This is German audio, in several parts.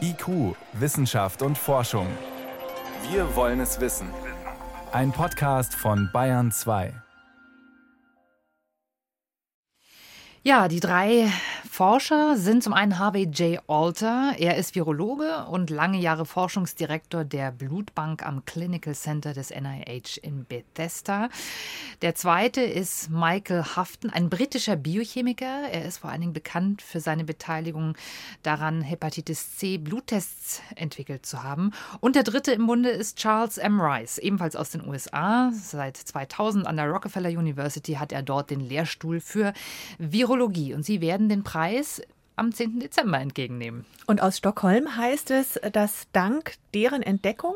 IQ, Wissenschaft und Forschung. Wir wollen es wissen. Ein Podcast von Bayern 2. Ja, die drei Forscher sind zum einen Harvey J. Alter. Er ist Virologe und lange Jahre Forschungsdirektor der Blutbank am Clinical Center des NIH in Bethesda. Der zweite ist Michael Hafton, ein britischer Biochemiker. Er ist vor allen Dingen bekannt für seine Beteiligung daran, Hepatitis C Bluttests entwickelt zu haben. Und der dritte im Bunde ist Charles M. Rice, ebenfalls aus den USA. Seit 2000 an der Rockefeller University hat er dort den Lehrstuhl für Virologie und Sie werden den Preis am 10. Dezember entgegennehmen. Und aus Stockholm heißt es, dass dank deren Entdeckung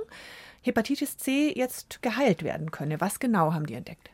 Hepatitis C jetzt geheilt werden könne. Was genau haben die entdeckt?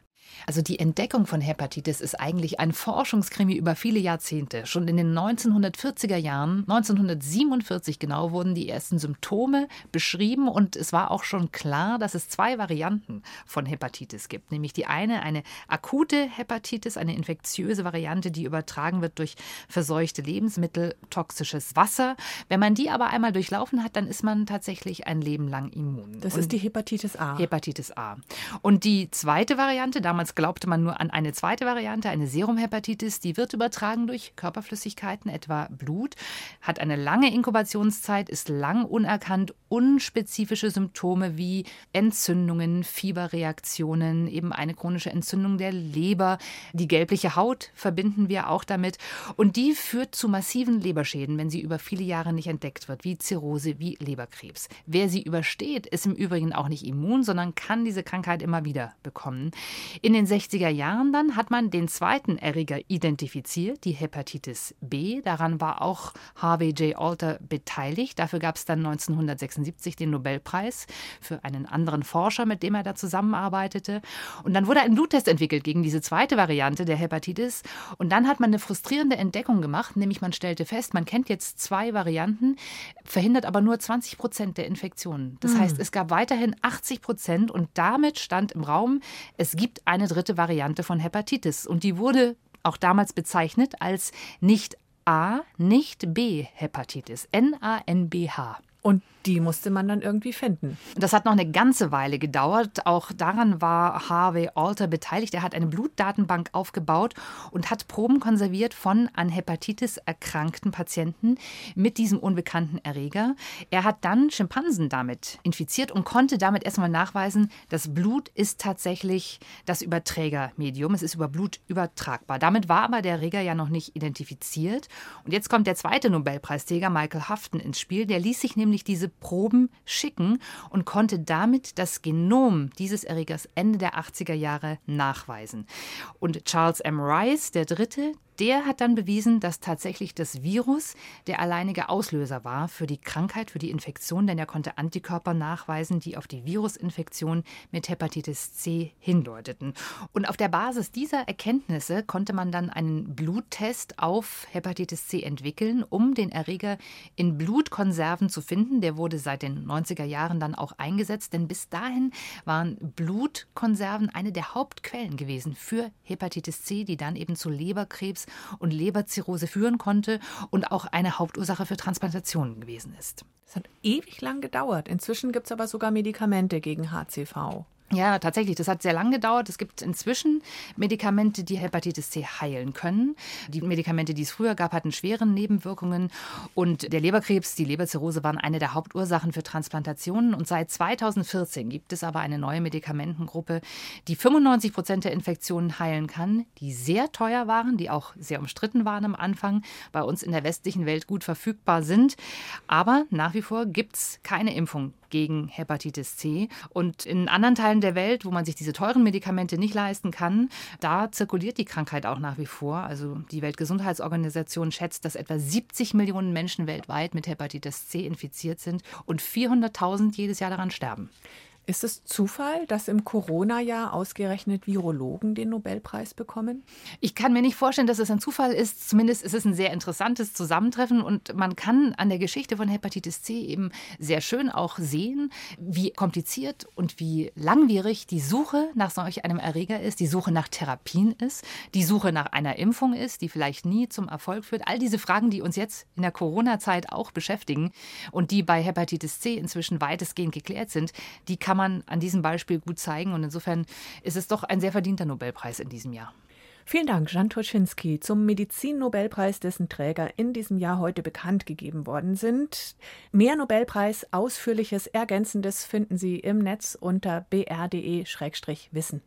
Also die Entdeckung von Hepatitis ist eigentlich ein Forschungskrimi über viele Jahrzehnte. Schon in den 1940er Jahren, 1947 genau, wurden die ersten Symptome beschrieben und es war auch schon klar, dass es zwei Varianten von Hepatitis gibt. Nämlich die eine, eine akute Hepatitis, eine infektiöse Variante, die übertragen wird durch verseuchte Lebensmittel, toxisches Wasser. Wenn man die aber einmal durchlaufen hat, dann ist man tatsächlich ein Leben lang immun. Das und ist die Hepatitis A. Hepatitis A. Und die zweite Variante, damals Damals glaubte man nur an eine zweite Variante, eine Serumhepatitis. Die wird übertragen durch Körperflüssigkeiten, etwa Blut, hat eine lange Inkubationszeit, ist lang unerkannt, unspezifische Symptome wie Entzündungen, Fieberreaktionen, eben eine chronische Entzündung der Leber. Die gelbliche Haut verbinden wir auch damit. Und die führt zu massiven Leberschäden, wenn sie über viele Jahre nicht entdeckt wird, wie Zirrhose, wie Leberkrebs. Wer sie übersteht, ist im Übrigen auch nicht immun, sondern kann diese Krankheit immer wieder bekommen. In in den 60er Jahren dann hat man den zweiten Erreger identifiziert, die Hepatitis B. Daran war auch Harvey J. Alter beteiligt. Dafür gab es dann 1976 den Nobelpreis für einen anderen Forscher, mit dem er da zusammenarbeitete. Und dann wurde ein Bluttest entwickelt gegen diese zweite Variante der Hepatitis. Und dann hat man eine frustrierende Entdeckung gemacht, nämlich man stellte fest, man kennt jetzt zwei Varianten, verhindert aber nur 20 Prozent der Infektionen. Das mhm. heißt, es gab weiterhin 80 Prozent und damit stand im Raum, es gibt eine dritte Variante von Hepatitis. Und die wurde auch damals bezeichnet als nicht A, nicht B Hepatitis, N-A-N-B-H. Und die musste man dann irgendwie finden. Das hat noch eine ganze Weile gedauert. Auch daran war Harvey Alter beteiligt. Er hat eine Blutdatenbank aufgebaut und hat Proben konserviert von an Hepatitis erkrankten Patienten mit diesem unbekannten Erreger. Er hat dann Schimpansen damit infiziert und konnte damit erstmal nachweisen, das Blut ist tatsächlich das Überträgermedium. Es ist über Blut übertragbar. Damit war aber der Erreger ja noch nicht identifiziert. Und jetzt kommt der zweite Nobelpreisträger, Michael Hafton, ins Spiel. Der ließ sich nämlich diese Proben schicken und konnte damit das Genom dieses Erregers Ende der 80er Jahre nachweisen. Und Charles M. Rice, der Dritte, der hat dann bewiesen, dass tatsächlich das Virus der alleinige Auslöser war für die Krankheit, für die Infektion, denn er konnte Antikörper nachweisen, die auf die Virusinfektion mit Hepatitis C hindeuteten. Und auf der Basis dieser Erkenntnisse konnte man dann einen Bluttest auf Hepatitis C entwickeln, um den Erreger in Blutkonserven zu finden. Der wurde seit den 90er Jahren dann auch eingesetzt, denn bis dahin waren Blutkonserven eine der Hauptquellen gewesen für Hepatitis C, die dann eben zu Leberkrebs und Leberzirrhose führen konnte und auch eine Hauptursache für Transplantationen gewesen ist. Es hat ewig lang gedauert. Inzwischen gibt es aber sogar Medikamente gegen HCV. Ja, tatsächlich. Das hat sehr lang gedauert. Es gibt inzwischen Medikamente, die Hepatitis C heilen können. Die Medikamente, die es früher gab, hatten schwere Nebenwirkungen. Und der Leberkrebs, die Leberzirrhose waren eine der Hauptursachen für Transplantationen. Und seit 2014 gibt es aber eine neue Medikamentengruppe, die 95 Prozent der Infektionen heilen kann, die sehr teuer waren, die auch sehr umstritten waren am Anfang, bei uns in der westlichen Welt gut verfügbar sind. Aber nach wie vor gibt es keine Impfung gegen Hepatitis C. Und in anderen Teilen der Welt, wo man sich diese teuren Medikamente nicht leisten kann, da zirkuliert die Krankheit auch nach wie vor. Also die Weltgesundheitsorganisation schätzt, dass etwa 70 Millionen Menschen weltweit mit Hepatitis C infiziert sind und 400.000 jedes Jahr daran sterben. Ist es Zufall, dass im Corona-Jahr ausgerechnet Virologen den Nobelpreis bekommen? Ich kann mir nicht vorstellen, dass es ein Zufall ist. Zumindest ist es ein sehr interessantes Zusammentreffen und man kann an der Geschichte von Hepatitis C eben sehr schön auch sehen, wie kompliziert und wie langwierig die Suche nach solch einem Erreger ist, die Suche nach Therapien ist, die Suche nach einer Impfung ist, die vielleicht nie zum Erfolg führt. All diese Fragen, die uns jetzt in der Corona-Zeit auch beschäftigen und die bei Hepatitis C inzwischen weitestgehend geklärt sind, die kann man an diesem Beispiel gut zeigen. Und insofern ist es doch ein sehr verdienter Nobelpreis in diesem Jahr. Vielen Dank, Jan Turczynski, zum Medizin-Nobelpreis, dessen Träger in diesem Jahr heute bekannt gegeben worden sind. Mehr Nobelpreis, ausführliches, ergänzendes finden Sie im Netz unter br.de-wissen.